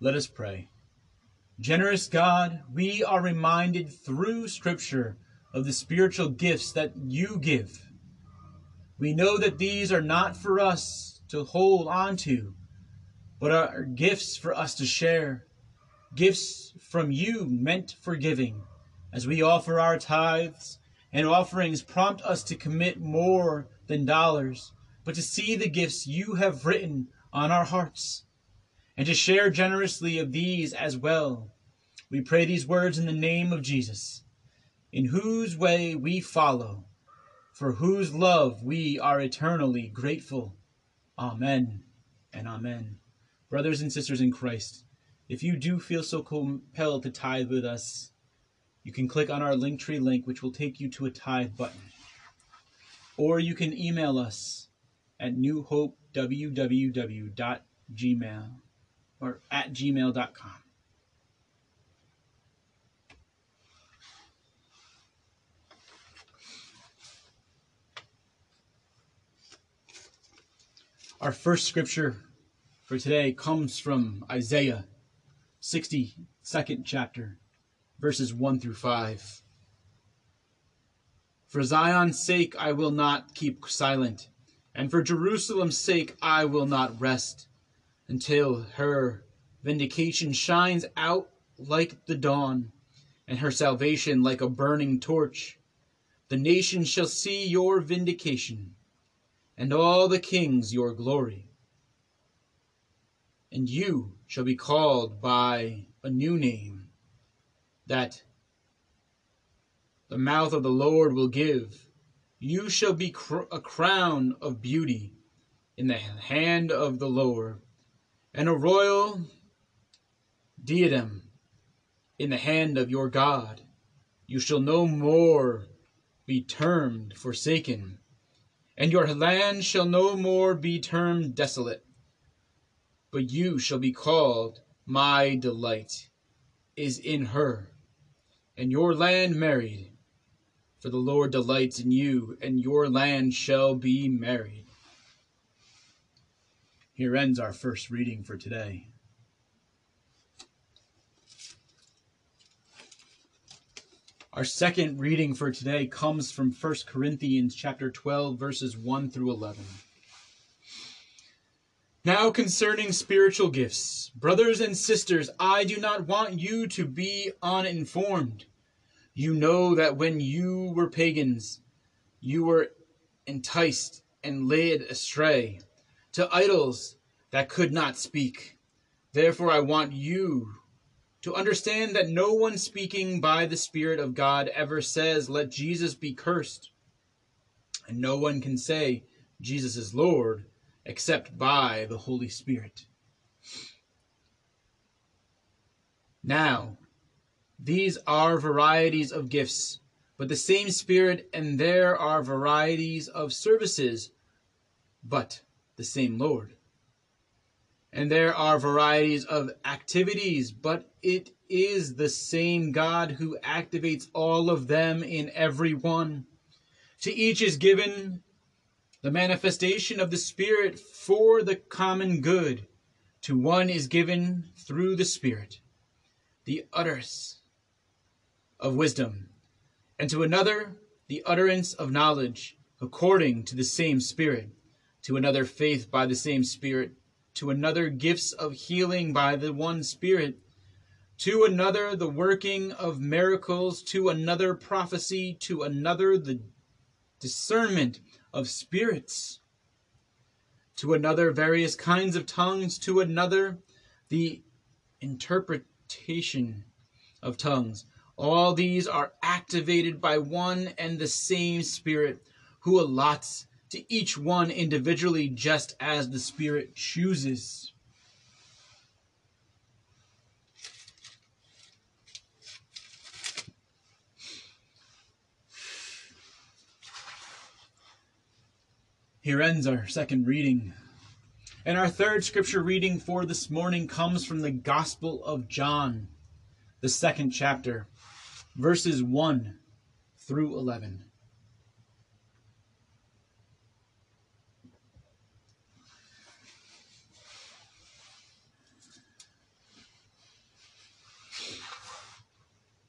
Let us pray. Generous God, we are reminded through Scripture of the spiritual gifts that you give. We know that these are not for us to hold on to, but are gifts for us to share, gifts from you meant for giving. As we offer our tithes and offerings, prompt us to commit more than dollars, but to see the gifts you have written on our hearts and to share generously of these as well. We pray these words in the name of Jesus, in whose way we follow, for whose love we are eternally grateful. Amen and amen. Brothers and sisters in Christ, if you do feel so compelled to tithe with us, you can click on our Linktree link, which will take you to a tithe button. Or you can email us at newhopewww.gmail or at gmail.com. Our first scripture for today comes from Isaiah 62nd chapter, verses 1 through 5. For Zion's sake I will not keep silent, and for Jerusalem's sake I will not rest until her vindication shines out like the dawn, and her salvation like a burning torch. The nations shall see your vindication, and all the kings your glory. And you shall be called by a new name, that the mouth of the Lord will give. You shall be cr- a crown of beauty in the hand of the Lord and a royal diadem in the hand of your God. You shall no more be termed forsaken, and your land shall no more be termed desolate, but you shall be called, My delight is in her, and your land married. For the Lord delights in you, and your land shall be married. Here ends our first reading for today. Our second reading for today comes from 1 Corinthians chapter 12 verses 1 through 11. Now concerning spiritual gifts, brothers and sisters, I do not want you to be uninformed. You know that when you were pagans, you were enticed and led astray to idols that could not speak. Therefore, I want you to understand that no one speaking by the Spirit of God ever says, Let Jesus be cursed. And no one can say, Jesus is Lord, except by the Holy Spirit. Now, these are varieties of gifts, but the same Spirit, and there are varieties of services, but the same Lord. And there are varieties of activities, but it is the same God who activates all of them in every one. To each is given the manifestation of the Spirit for the common good. To one is given through the Spirit the utterance of wisdom, and to another the utterance of knowledge according to the same Spirit to another faith by the same Spirit, to another gifts of healing by the one Spirit, to another the working of miracles, to another prophecy, to another the discernment of spirits, to another various kinds of tongues, to another the interpretation of tongues. All these are activated by one and the same Spirit who allots to each one individually just as the Spirit chooses. Here ends our second reading. And our third scripture reading for this morning comes from the Gospel of John, the second chapter, verses 1 through 11.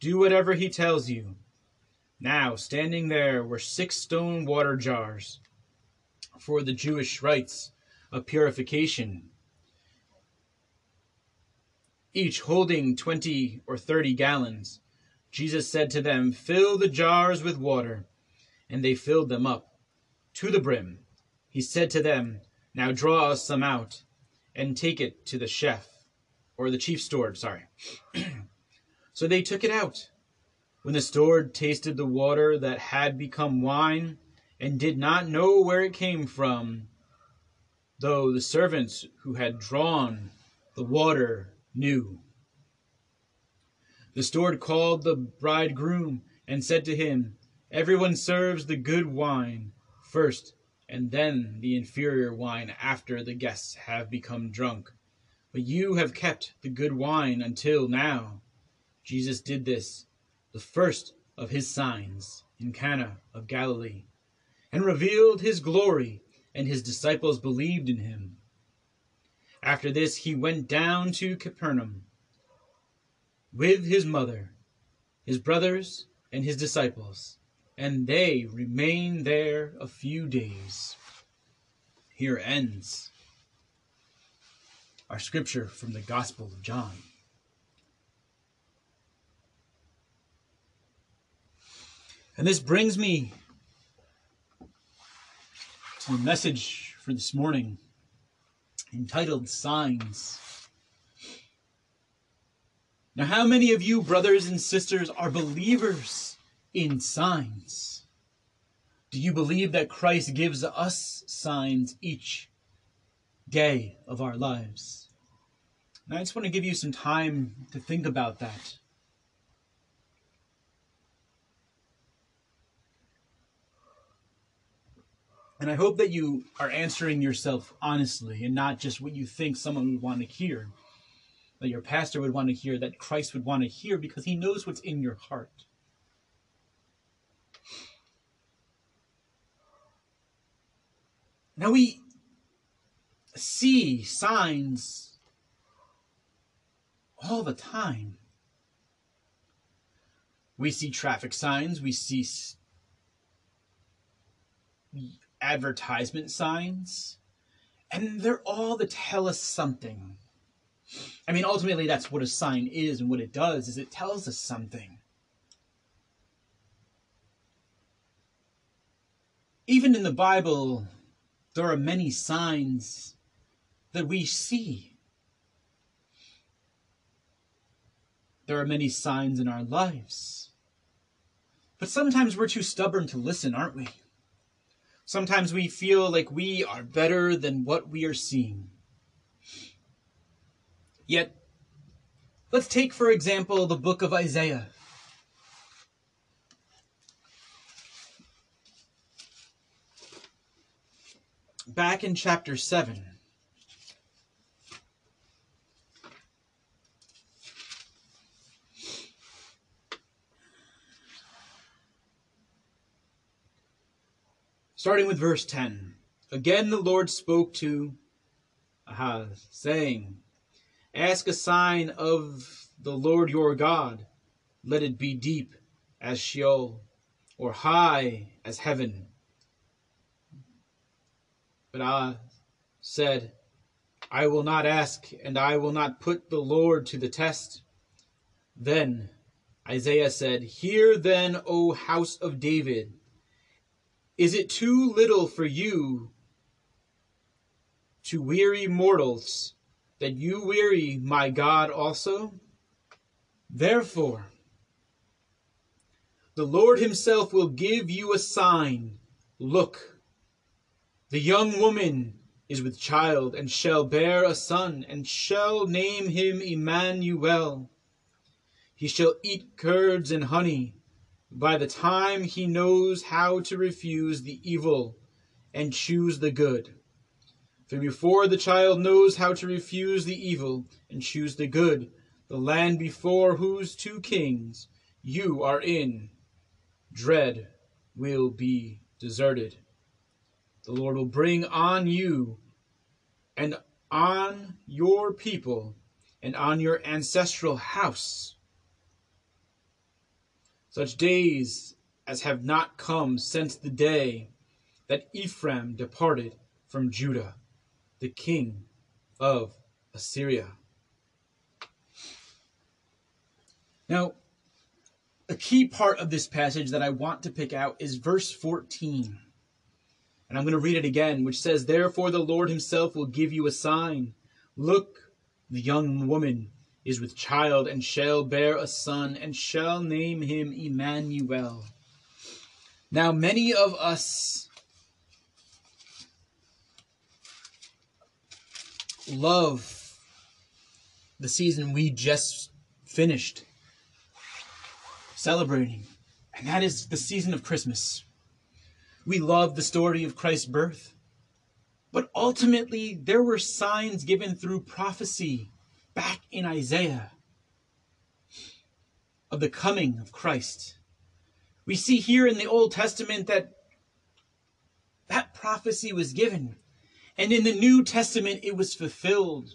Do whatever he tells you. Now, standing there were six stone water jars for the Jewish rites of purification, each holding twenty or thirty gallons. Jesus said to them, Fill the jars with water. And they filled them up to the brim. He said to them, Now draw some out and take it to the chef, or the chief steward, sorry. so they took it out. When the steward tasted the water that had become wine, and did not know where it came from, though the servants who had drawn the water knew. The steward called the bridegroom and said to him, Everyone serves the good wine first, and then the inferior wine after the guests have become drunk. But you have kept the good wine until now. Jesus did this the first of his signs in Cana of Galilee, and revealed his glory, and his disciples believed in him. After this, he went down to Capernaum with his mother, his brothers, and his disciples, and they remained there a few days. Here ends our scripture from the Gospel of John. And this brings me to the message for this morning entitled Signs. Now, how many of you, brothers and sisters, are believers in signs? Do you believe that Christ gives us signs each day of our lives? And I just want to give you some time to think about that. And I hope that you are answering yourself honestly and not just what you think someone would want to hear, that your pastor would want to hear, that Christ would want to hear, because he knows what's in your heart. Now we see signs all the time. We see traffic signs, we see advertisement signs, and they're all to tell us something. I mean, ultimately, that's what a sign is, and what it does is it tells us something. Even in the Bible, there are many signs that we see. There are many signs in our lives. But sometimes we're too stubborn to listen, aren't we? Sometimes we feel like we are better than what we are seeing. Yet, let's take, for example, the book of Isaiah. Back in chapter 7. Starting with verse 10. Again the Lord spoke to Ahaz, saying, Ask a sign of the Lord your God. Let it be deep as Sheol, or high as heaven. But Ahaz said, I will not ask, and I will not put the Lord to the test. Then Isaiah said, Hear then, O house of David. Is it too little for you to weary mortals that you weary my God also? Therefore, the Lord himself will give you a sign. Look, the young woman is with child and shall bear a son and shall name him Emmanuel. He shall eat curds and honey by the time he knows how to refuse the evil and choose the good. For before the child knows how to refuse the evil and choose the good, the land before whose two kings you are in, dread will be deserted. The Lord will bring on you and on your people and on your ancestral house such days as have not come since the day that Ephraim departed from Judah, the king of Assyria. Now, a key part of this passage that I want to pick out is verse 14. And I'm going to read it again, which says, Therefore the Lord himself will give you a sign. Look, the young woman is with child and shall bear a son and shall name him Emmanuel. Now, many of us love the season we just finished celebrating, and that is the season of Christmas. We love the story of Christ's birth, but ultimately there were signs given through prophecy back in Isaiah of the coming of Christ. We see here in the Old Testament that that prophecy was given, and in the New Testament it was fulfilled.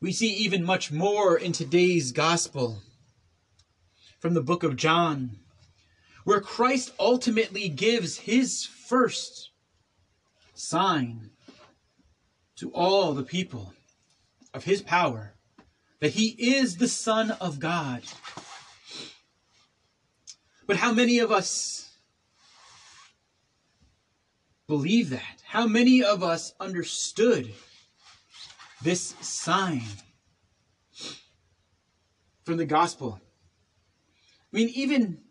We see even much more in today's gospel from the book of John, where Christ ultimately gives his first sign to all the people of his power that he is the Son of God. But how many of us believe that? How many of us understood this sign from the gospel? I mean, even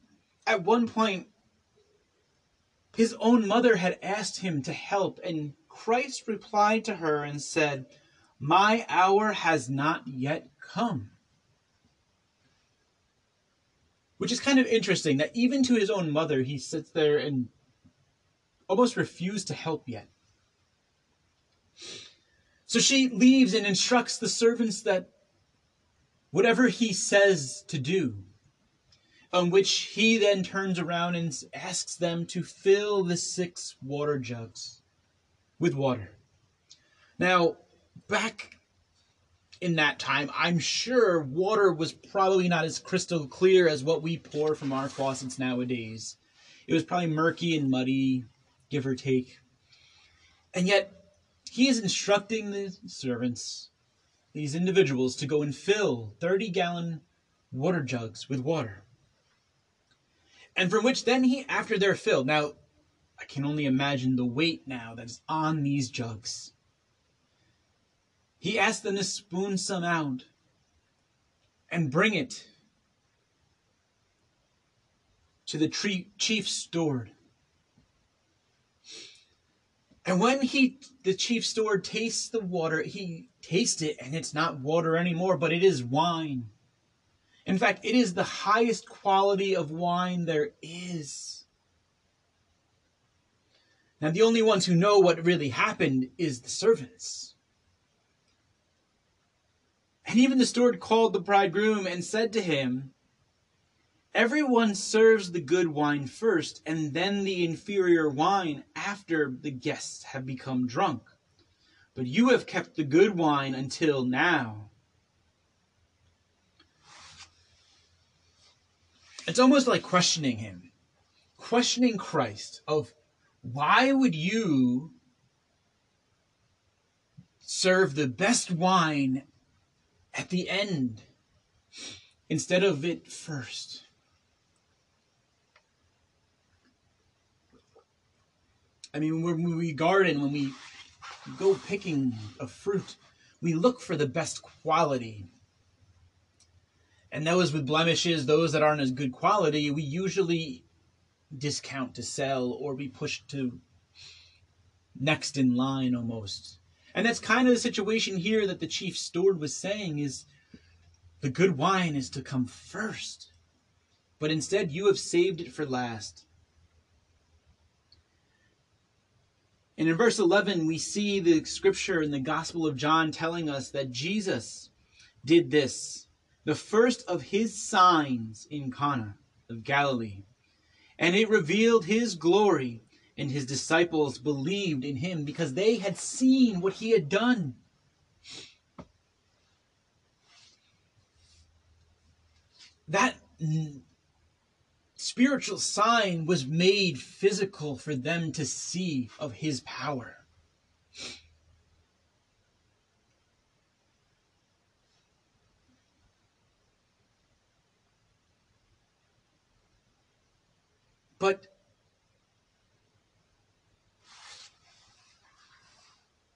at one point, his own mother had asked him to help, and Christ replied to her and said, My hour has not yet come. Which is kind of interesting that even to his own mother, he sits there and almost refused to help yet. So she leaves and instructs the servants that whatever he says to do, on which he then turns around and asks them to fill the six water jugs with water. Now, back in that time, I'm sure water was probably not as crystal clear as what we pour from our faucets nowadays. It was probably murky and muddy, give or take. And yet, he is instructing the servants, these individuals, to go and fill 30 gallon water jugs with water. And from which then he, after they're filled, now I can only imagine the weight now that is on these jugs. He asked them to spoon some out and bring it to the chief steward. And when he, the chief steward, tastes the water, he tastes it, and it's not water anymore, but it is wine. In fact, it is the highest quality of wine there is. Now, the only ones who know what really happened is the servants. And even the steward called the bridegroom and said to him, Everyone serves the good wine first, and then the inferior wine after the guests have become drunk. But you have kept the good wine until now. It's almost like questioning him, questioning Christ of why would you serve the best wine at the end instead of it first? I mean, when we garden, when we go picking a fruit, we look for the best quality. And those with blemishes, those that aren't as good quality, we usually discount to sell or be pushed to next in line almost. And that's kind of the situation here that the chief steward was saying is The good wine is to come first, but instead you have saved it for last. And in verse 11, we see the scripture in the Gospel of John telling us that Jesus did this, the first of his signs in Cana of Galilee. And it revealed his glory, and his disciples believed in him because they had seen what he had done. That spiritual sign was made physical for them to see of his power. But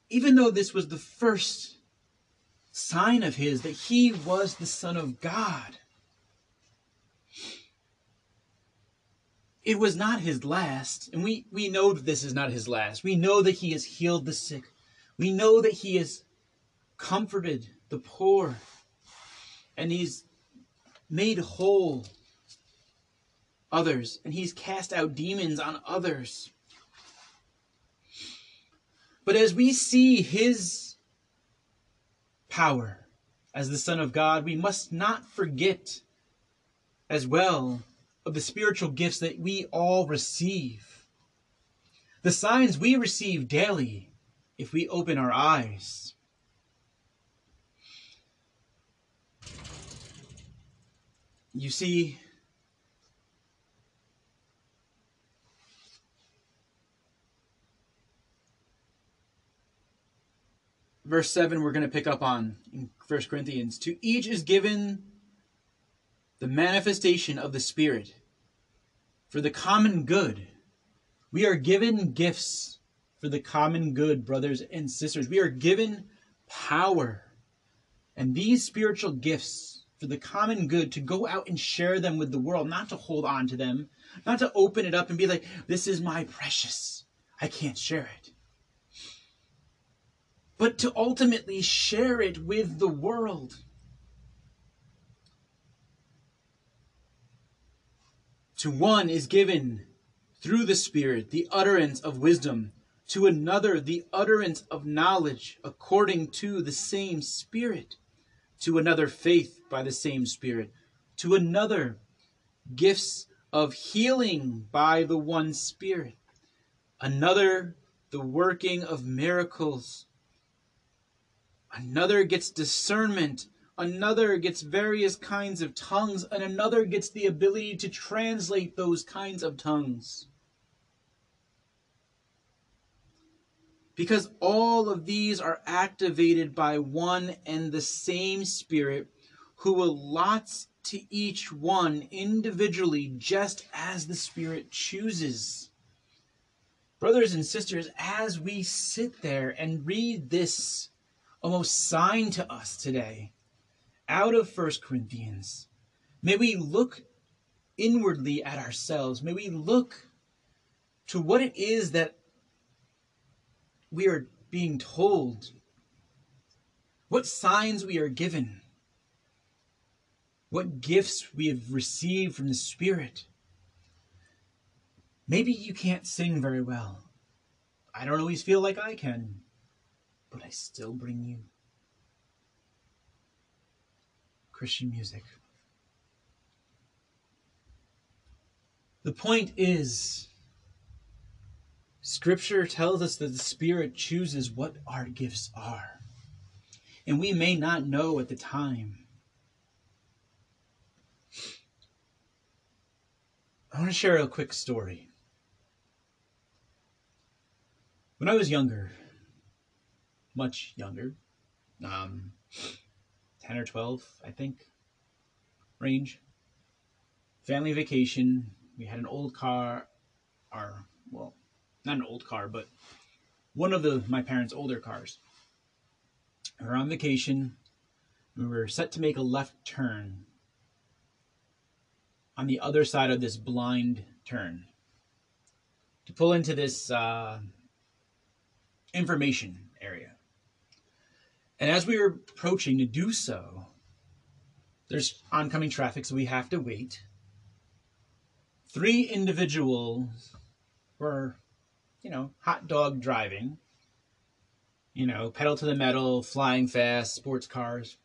even though this was the first sign of his that he was the Son of God, it was not his last. And we, we know that this is not his last. We know that he has healed the sick. We know that he has comforted the poor. And he's made whole others. And he's cast out demons on others. But as we see his power as the Son of God, we must not forget as well of the spiritual gifts that we all receive. The signs we receive daily if we open our eyes. You see, verse 7 we're going to pick up on in 1 Corinthians. To each is given the manifestation of the Spirit for the common good. We are given gifts for the common good, brothers and sisters. We are given power. And these spiritual gifts for the common good to go out and share them with the world, not to hold on to them, not to open it up and be like, this is my precious. I can't share it. But to ultimately share it with the world. To one is given through the Spirit the utterance of wisdom, to another the utterance of knowledge according to the same Spirit, to another faith by the same Spirit, to another gifts of healing by the one Spirit, another the working of miracles, another gets discernment another gets various kinds of tongues, and another gets the ability to translate those kinds of tongues. Because all of these are activated by one and the same Spirit who allots to each one individually just as the Spirit chooses. Brothers and sisters, as we sit there and read this almost sign to us today, out of First Corinthians. May we look inwardly at ourselves. May we look to what it is that we are being told, what signs we are given, what gifts we have received from the Spirit. Maybe you can't sing very well. I don't always feel like I can, but I still bring you Christian music. The point is, Scripture tells us that the Spirit chooses what our gifts are. And we may not know at the time. I want to share a quick story. When I was younger, much younger, um, 10 or 12, I think, range. Family vacation. We had an old car, our, well, not an old car, but one of the my parents' older cars. We were on vacation. We were set to make a left turn on the other side of this blind turn to pull into this uh, information area. And as we were approaching to do so, There's oncoming traffic, so we have to wait. Three individuals were, you know, hot dog driving, you know, pedal to the metal, flying fast, sports cars.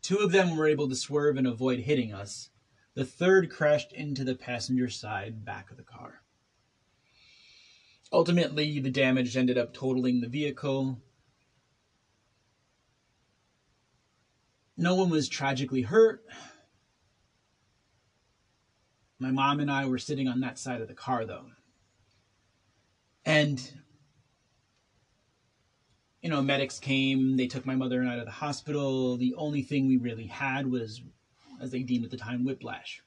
Two of them were able to swerve and avoid hitting us. The third crashed into the passenger side back of the car. Ultimately, the damage ended up totaling the vehicle. No one was tragically hurt. My mom and I were sitting on that side of the car, though. And, you know, medics came, they took my mother and I to the hospital. The only thing we really had was, as they deemed at the time, whiplash.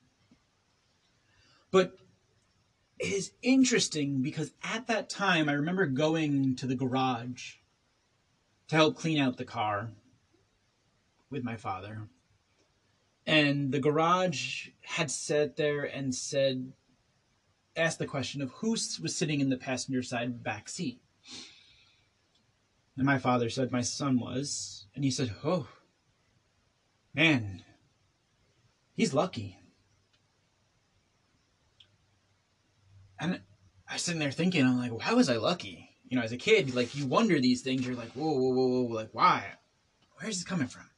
But is interesting because at that time, I remember going to the garage to help clean out the car with my father. And the garage had sat there and said, asked the question of who was sitting in the passenger side back seat. And my father said my son was. And he said, Oh, man, he's lucky. And I was sitting there thinking, I'm like, why was I lucky? You know, as a kid, like you wonder these things. You're like, whoa, whoa, whoa, whoa, like why? Where's this coming from?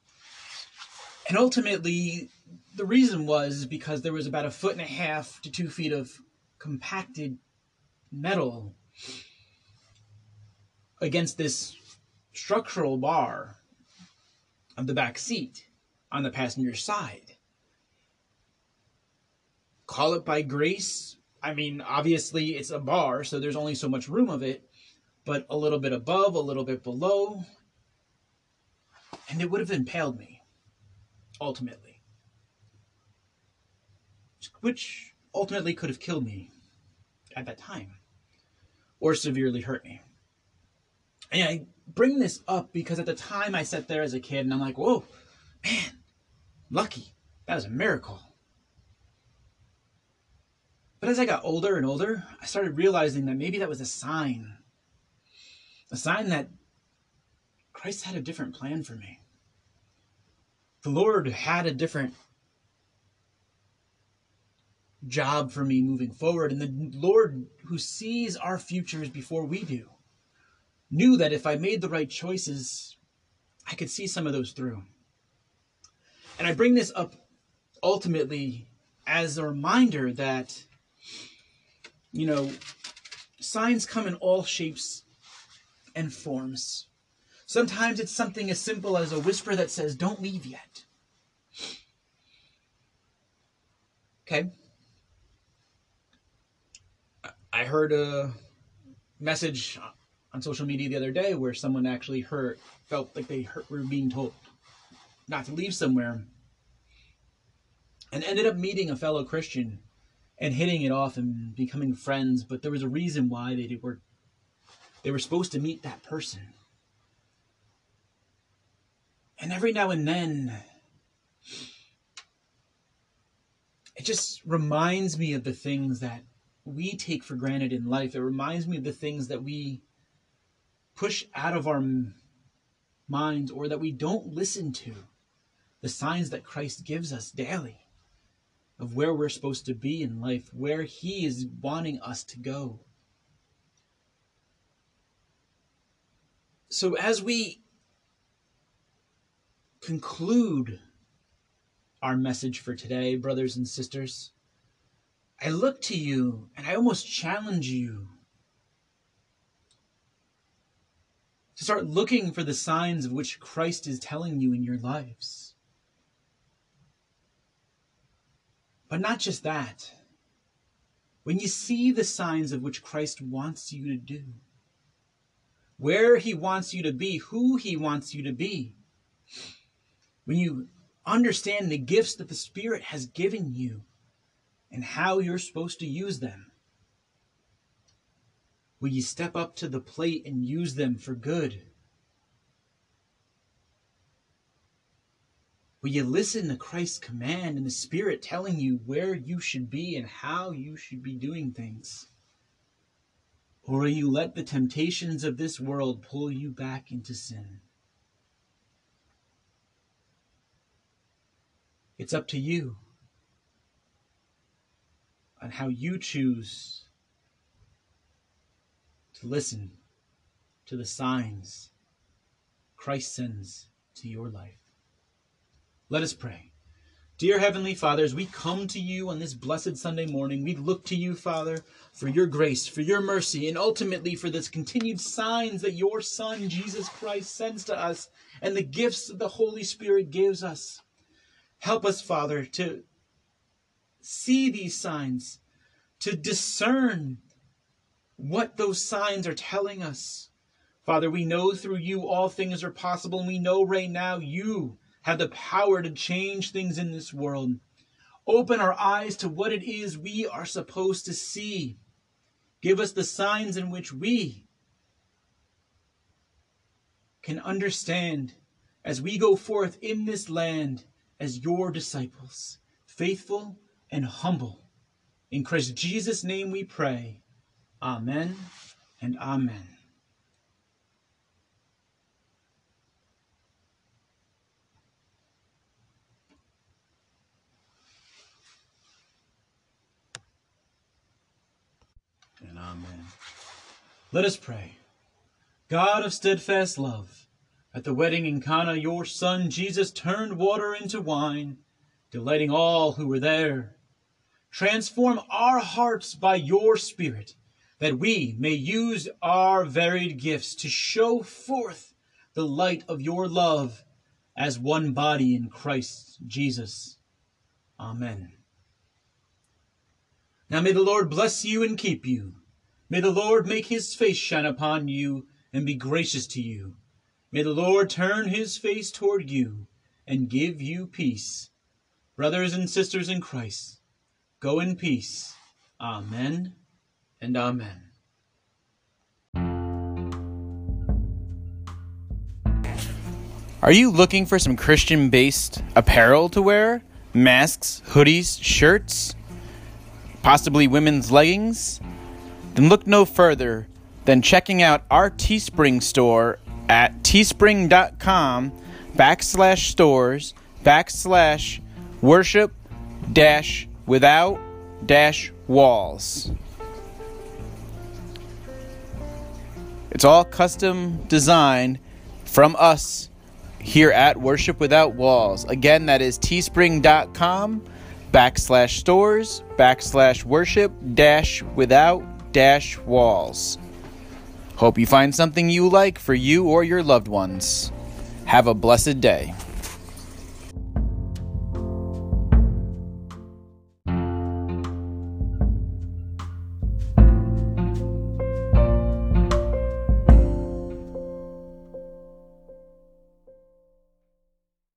And ultimately, the reason was because there was about a foot and a half to two feet of compacted metal against this structural bar of the back seat on the passenger side. Call it by grace. I mean, obviously it's a bar, so there's only so much room of it, but a little bit above, a little bit below, and it would have impaled me ultimately. Which ultimately could have killed me at that time or severely hurt me. And I bring this up because at the time I sat there as a kid and I'm like, whoa, man, lucky. That was a miracle. But as I got older and older, I started realizing that maybe that was a sign. A sign that Christ had a different plan for me the Lord had a different job for me moving forward. And the Lord, who sees our futures before we do, knew that if I made the right choices, I could see some of those through. And I bring this up ultimately as a reminder that, you know, signs come in all shapes and forms. Sometimes it's something as simple as a whisper that says, Don't leave yet. Okay. I heard a message on social media the other day where someone actually hurt, felt like they heard, were being told not to leave somewhere and ended up meeting a fellow Christian and hitting it off and becoming friends, but there was a reason why they were they were supposed to meet that person. And every now and then, it just reminds me of the things that we take for granted in life. It reminds me of the things that we push out of our minds or that we don't listen to. The signs that Christ gives us daily of where we're supposed to be in life, where He is wanting us to go. So, as we conclude our message for today, brothers and sisters, I look to you and I almost challenge you to start looking for the signs of which Christ is telling you in your lives. But not just that. When you see the signs of which Christ wants you to do, where he wants you to be, who he wants you to be, when you understand the gifts that the Spirit has given you and how you're supposed to use them, will you step up to the plate and use them for good? Will you listen to Christ's command and the Spirit telling you where you should be and how you should be doing things? Or will you let the temptations of this world pull you back into sin? It's up to you on how you choose to listen to the signs Christ sends to your life. Let us pray. Dear Heavenly Father, as we come to you on this blessed Sunday morning, we look to you, Father, for your grace, for your mercy, and ultimately for this continued signs that your Son, Jesus Christ, sends to us and the gifts that the Holy Spirit gives us. Help us, Father, to see these signs, to discern what those signs are telling us. Father, we know through you all things are possible, and we know right now you have the power to change things in this world. Open our eyes to what it is we are supposed to see. Give us the signs in which we can understand as we go forth in this land as your disciples, faithful and humble. In Christ Jesus' name we pray. Amen and amen. Let us pray. God of steadfast love, at the wedding in Cana, your Son Jesus turned water into wine, delighting all who were there. Transform our hearts by your Spirit, that we may use our varied gifts to show forth the light of your love as one body in Christ Jesus. Amen. Now may the Lord bless you and keep you. May the Lord make his face shine upon you and be gracious to you. May the Lord turn his face toward you and give you peace. Brothers and sisters in Christ, go in peace. Amen and amen. Are you looking for some Christian based apparel to wear? Masks, hoodies, shirts? Possibly women's leggings? Then look no further than checking out our Teespring store at teespring.com backslash stores backslash worship dash without dash walls. It's all custom designed from us here at Worship Without Walls. Again, that is teespring.com backslash stores backslash worship dash without dash walls. Hope you find something you like for you or your loved ones. Have a blessed day.